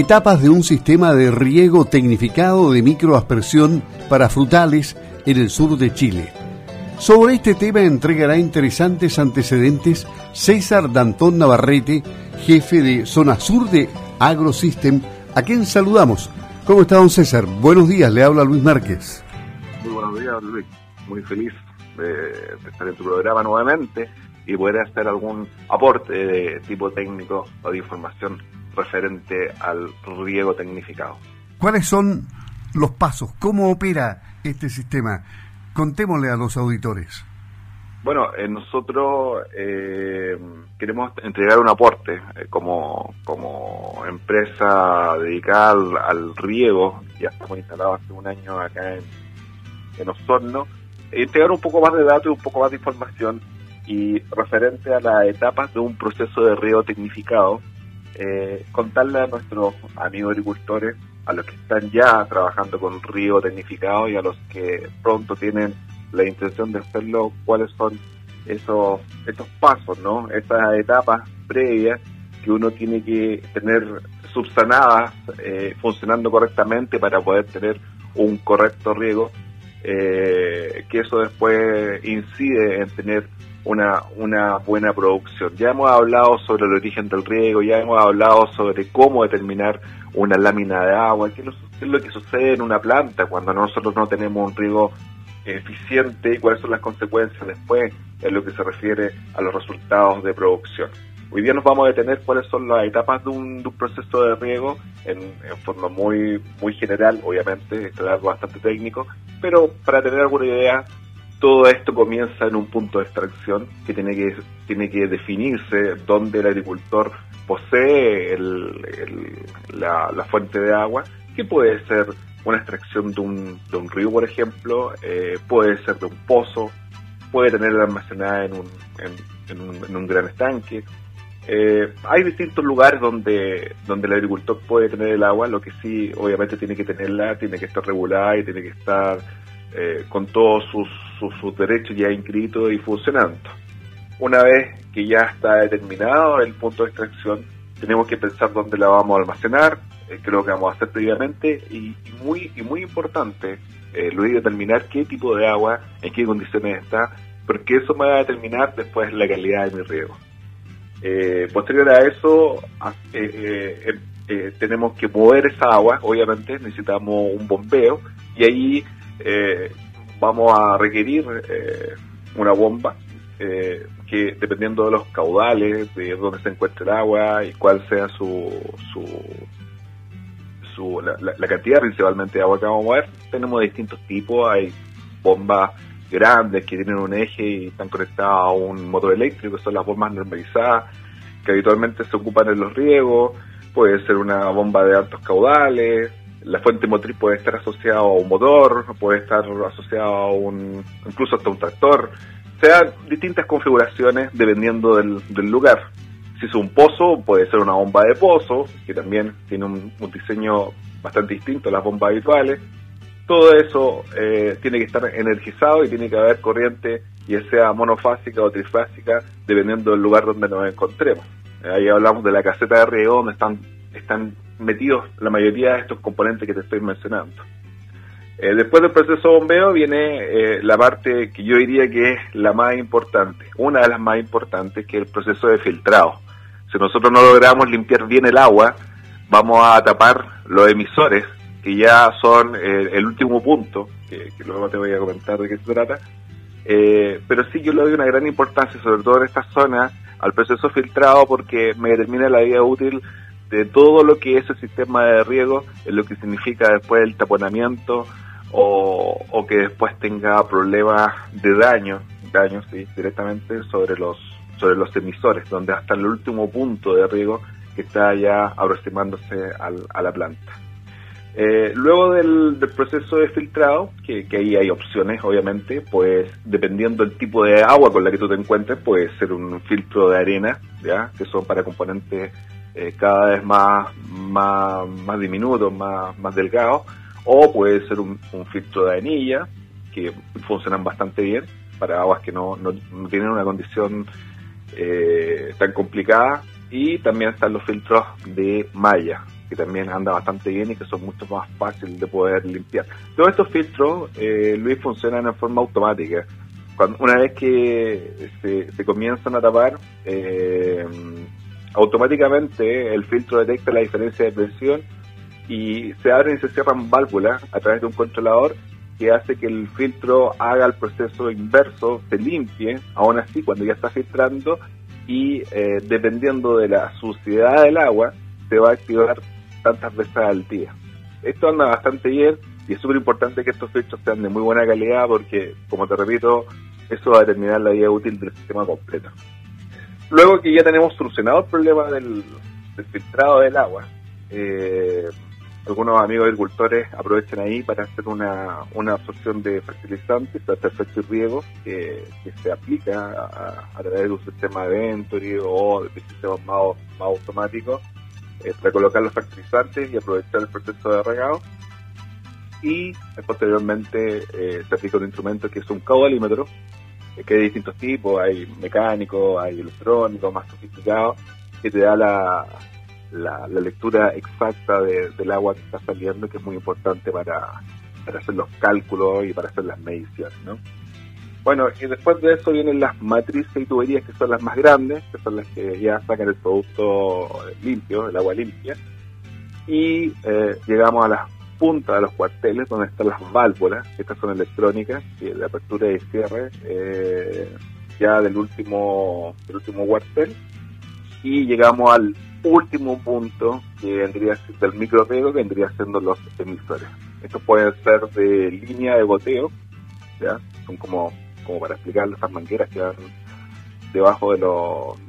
etapas de un sistema de riego tecnificado de microaspersión para frutales en el sur de Chile. Sobre este tema entregará interesantes antecedentes César Dantón Navarrete, jefe de Zona Sur de AgroSystem, a quien saludamos. ¿Cómo está don César? Buenos días, le habla Luis Márquez. Muy buenos días, Luis. Muy feliz de, estar en tu programa nuevamente y poder hacer algún aporte de tipo técnico o de información referente al riego tecnificado. ¿Cuáles son los pasos? ¿Cómo opera este sistema? Contémosle a los auditores. Bueno, eh, nosotros eh, queremos entregar un aporte eh, como, como empresa dedicada al, riego, ya estamos instalados hace un año acá en, en Osorno, entregar un poco más de datos y un poco más de información y referente a las etapas de un proceso de riego tecnificado eh, contarle a nuestros amigos agricultores, a los que están ya trabajando con río tecnificado y a los que pronto tienen la intención de hacerlo, cuáles son esos, esos pasos, ¿no? Esas etapas previas que uno tiene que tener subsanadas, eh, funcionando correctamente para poder tener un correcto riego, eh, que eso después incide en tener una, una buena producción. Ya hemos hablado sobre el origen del riego, ya hemos hablado sobre cómo determinar una lámina de agua, qué es lo, que sucede en una planta cuando nosotros no tenemos un riego eficiente y cuáles son las consecuencias después en lo que se refiere a los resultados de producción. Hoy día nos vamos a detener cuáles son las etapas de un, proceso de riego en, en, forma muy, muy general, obviamente, esto es algo bastante técnico, pero para tener alguna idea todo esto comienza en un punto de extracción que tiene que, tiene que definirse dónde el agricultor posee la, fuente de agua, que puede ser una extracción de un, de un río, por ejemplo, eh, puede ser de un pozo, puede tenerla almacenada en un, en, un, gran estanque. Eh, hay distintos lugares donde, donde el agricultor puede tener el agua, lo que sí, obviamente, tiene que tenerla, tiene que estar regulada y tiene que estar eh, con todos sus, sus, derechos ya inscritos y funcionando. Una vez que ya está determinado el punto de extracción, tenemos que pensar dónde la vamos a almacenar, eh, creo que vamos a hacer previamente, y, muy, y muy importante, eh, luego determinar qué tipo de agua, en qué condiciones está, porque eso me va a determinar después la calidad de mi riego. Eh, posterior a eso, tenemos que mover esa agua, obviamente necesitamos un bombeo, y ahí eh, vamos a requerir eh, una bomba eh, que dependiendo de los caudales, de dónde se encuentre el agua y cuál sea su, su, la, cantidad principalmente de agua que vamos a mover, tenemos distintos tipos, hay bombas grandes que tienen un eje y están conectadas a un motor eléctrico, son las bombas normalizadas, que habitualmente se ocupan en los riegos, puede ser una bomba de altos caudales, la fuente motriz puede estar asociada a un motor, puede estar asociada a un, incluso hasta un tractor, o sea, distintas configuraciones dependiendo del, lugar. Si es un pozo, puede ser una bomba de pozo, que también tiene un, diseño bastante distinto a las bombas habituales. Todo eso eh, tiene que estar energizado y tiene que haber corriente, ya sea monofásica o trifásica, dependiendo del lugar donde nos encontremos. Ahí hablamos de la caseta de riego, donde están, están metidos la mayoría de estos componentes que te estoy mencionando. Eh, después del proceso de bombeo viene eh, la parte que yo diría que es la más importante, una de las más importantes, que es el proceso de filtrado. Si nosotros no logramos limpiar bien el agua, vamos a tapar los emisores, que ya son eh, el último punto, que, luego te voy a comentar de qué se trata. pero sí yo le doy una gran importancia, sobre todo en esta zona, al proceso filtrado porque me determina la vida útil de todo lo que es el sistema de riego, es lo que significa después el taponamiento o, que después tenga problemas de daño, daño sí, directamente sobre los sobre los emisores, donde hasta el último punto de riego que está ya aproximándose a la planta. Eh, luego del, proceso de filtrado, que, que, ahí hay opciones, obviamente, pues dependiendo del tipo de agua con la que tú te encuentres, puede ser un filtro de arena, ¿ya? que son para componentes eh, cada vez más, más, más diminutos, más, más delgados, o puede ser un, filtro de anilla, que funcionan bastante bien para aguas que no, no, tienen una condición eh, tan complicada, y también están los filtros de malla, que también anda bastante bien y que son mucho más fáciles de poder limpiar. Todos estos filtros, eh, Luis, funcionan en forma automática. Cuando, una vez que se, comienzan a tapar, automáticamente el filtro detecta la diferencia de presión y se abren y se cierran válvulas a través de un controlador que hace que el filtro haga el proceso inverso, se limpie, aún así cuando ya está filtrando y eh, dependiendo de la suciedad del agua se va a activar tantas veces al día. Esto anda bastante bien y es súper importante que estos filtros sean de muy buena calidad porque, como te repito, eso va a determinar la vida útil del sistema completo. Luego que ya tenemos solucionado el problema del, filtrado del agua, eh, algunos amigos agricultores aprovechan ahí para hacer una, una absorción de fertilizantes, de efecto riego, que, se aplica a, través de un sistema de Venturi o de sistemas más, más automáticos, eh, para colocar los fertilizantes y aprovechar el proceso de regado. Y posteriormente eh, se aplica un instrumento que es un caudalímetro, que hay de distintos tipos, hay mecánico, hay electrónico, más sofisticado, que te da la, la, lectura exacta del agua que está saliendo, que es muy importante para, para hacer los cálculos y para hacer las mediciones, ¿no? Bueno, y después de eso vienen las matrices y tuberías que son las más grandes, que son las que ya sacan el producto limpio, el agua limpia. Y eh, llegamos a las puntas de los cuarteles, donde están las válvulas, estas son electrónicas, de apertura y cierre, eh, ya del último, del último cuartel. Y llegamos al último punto que vendría del micropego, que vendría siendo los emisores. Estos pueden ser de línea de goteo, ¿ya? son como, como para explicar las mangueras que van debajo de,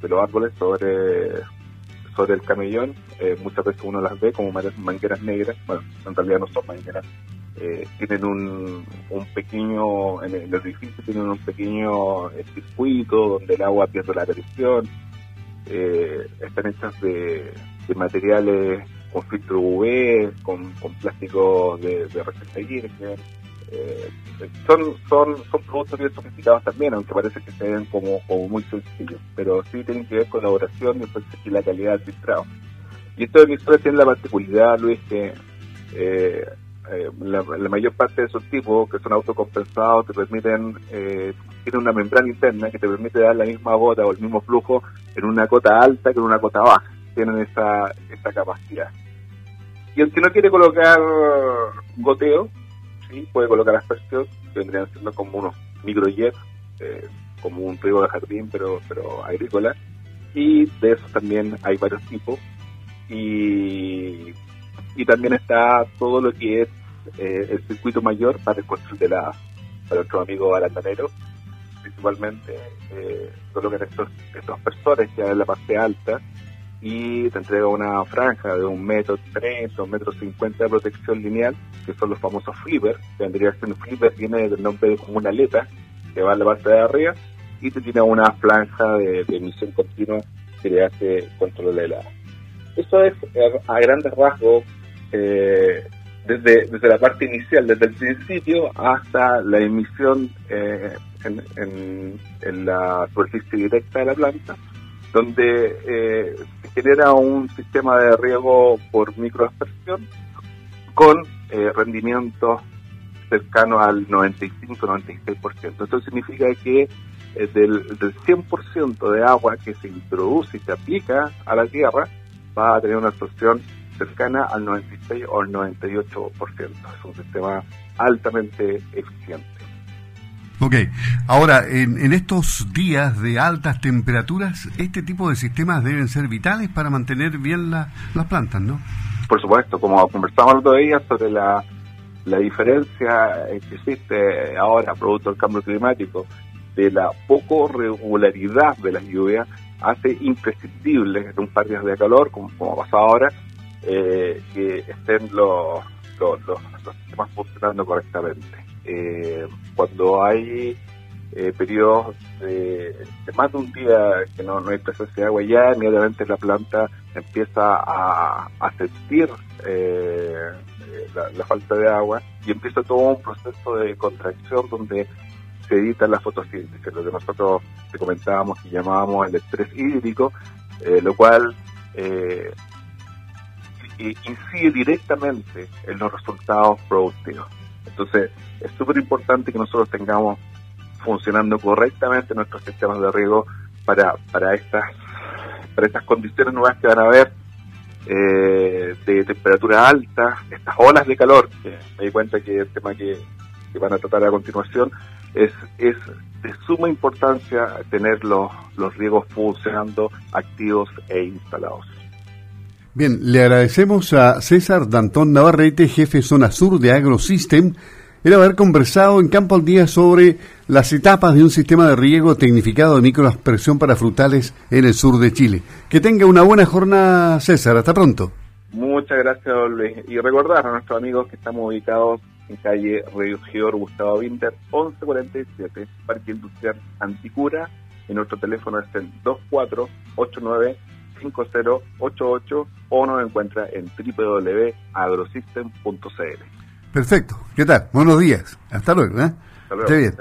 de los árboles sobre, sobre el camellón. Eh, muchas veces uno las ve como mangueras negras, bueno, en realidad no son mangueras. Eh, tienen un, un pequeño, en el edificio tienen un pequeño eh, circuito donde el agua pierde la presión, están hechas de, materiales con filtro UV, con, con plástico de, de eh, son, son, son productos bien sofisticados también, aunque parece que se ven como, muy sencillos, pero sí tienen que ver con la oración y, la calidad del filtrado. Y esto de emisores tiene la particularidad, Luis, que eh, eh, la, mayor parte de esos tipos que son autocompensados te permiten, eh, tienen una membrana interna que te permite dar la misma gota o el mismo flujo en una cota alta que en una cota baja. Tienen esa, esa capacidad. Y el no quiere colocar goteo, sí, puede colocar aspersión, que vendrían siendo como unos microjets, eh, como un riego de jardín, pero, pero agrícola. Y de esos también hay varios tipos. Y y también está todo lo que es eh, el circuito mayor para el control de la para nuestro amigo balandanero principalmente eh, colocan estos, estos aspersores ya en la parte alta y te entrega una franja de un metro treinta, un metro cincuenta de protección lineal, que son los famosos flippers, que vendría siendo flipper, viene del nombre de como una aleta que va a la parte de arriba y te tiene una franja de, emisión continua que le hace control de la Eso es a grandes rasgos eh, desde, desde la parte inicial, desde el principio hasta la emisión eh, en, en, la superficie directa de la planta, donde eh, se genera un sistema de riego por microaspersión con eh, rendimientos cercanos al 95-96%. Esto significa que del, del 100% de agua que se introduce y se aplica a la tierra, va a tener una absorción cercana al 96 o al 98%. Es un sistema altamente eficiente. Ok, ahora, en, estos días de altas temperaturas, este tipo de sistemas deben ser vitales para mantener bien las plantas, ¿no? Por supuesto, como conversamos el otro día sobre la, la diferencia que existe ahora, producto del cambio climático, de la poco regularidad de las lluvias, hace imprescindible en un par de días de calor, como, como ha pasado ahora, eh, que estén los, los, sistemas funcionando correctamente. Eh, cuando hay eh, periodos de, más de un día que no, hay presencia de agua, ya inmediatamente la planta empieza a, sentir la, falta de agua y empieza todo un proceso de contracción donde se edita la fotosíntesis, lo que nosotros te comentábamos y llamábamos el estrés hídrico, lo cual incide directamente en los resultados productivos. Entonces, es súper importante que nosotros tengamos funcionando correctamente nuestros sistemas de riego para, para estas para estas condiciones nuevas que van a haber eh, de temperatura alta, estas olas de calor, que me di cuenta que el tema que, van a tratar a continuación, es, es de suma importancia tener los, los riegos funcionando activos e instalados. Bien, le agradecemos a César Dantón Navarrete, jefe zona sur de AgroSystem, el haber conversado en Campo al Día sobre las etapas de un sistema de riego tecnificado de microaspersión para frutales en el sur de Chile. Que tenga una buena jornada, César. Hasta pronto. Muchas gracias, Luis. Y recordar a nuestros amigos que estamos ubicados en calle Regidor Gustavo Winter, 1147, Parque Industrial Anticura, y nuestro teléfono es el 2489 5088 o nos encuentra en www.agrosystem.cl. Perfecto. ¿Qué tal? Buenos días. Hasta luego. ¿eh? Hasta luego. bien.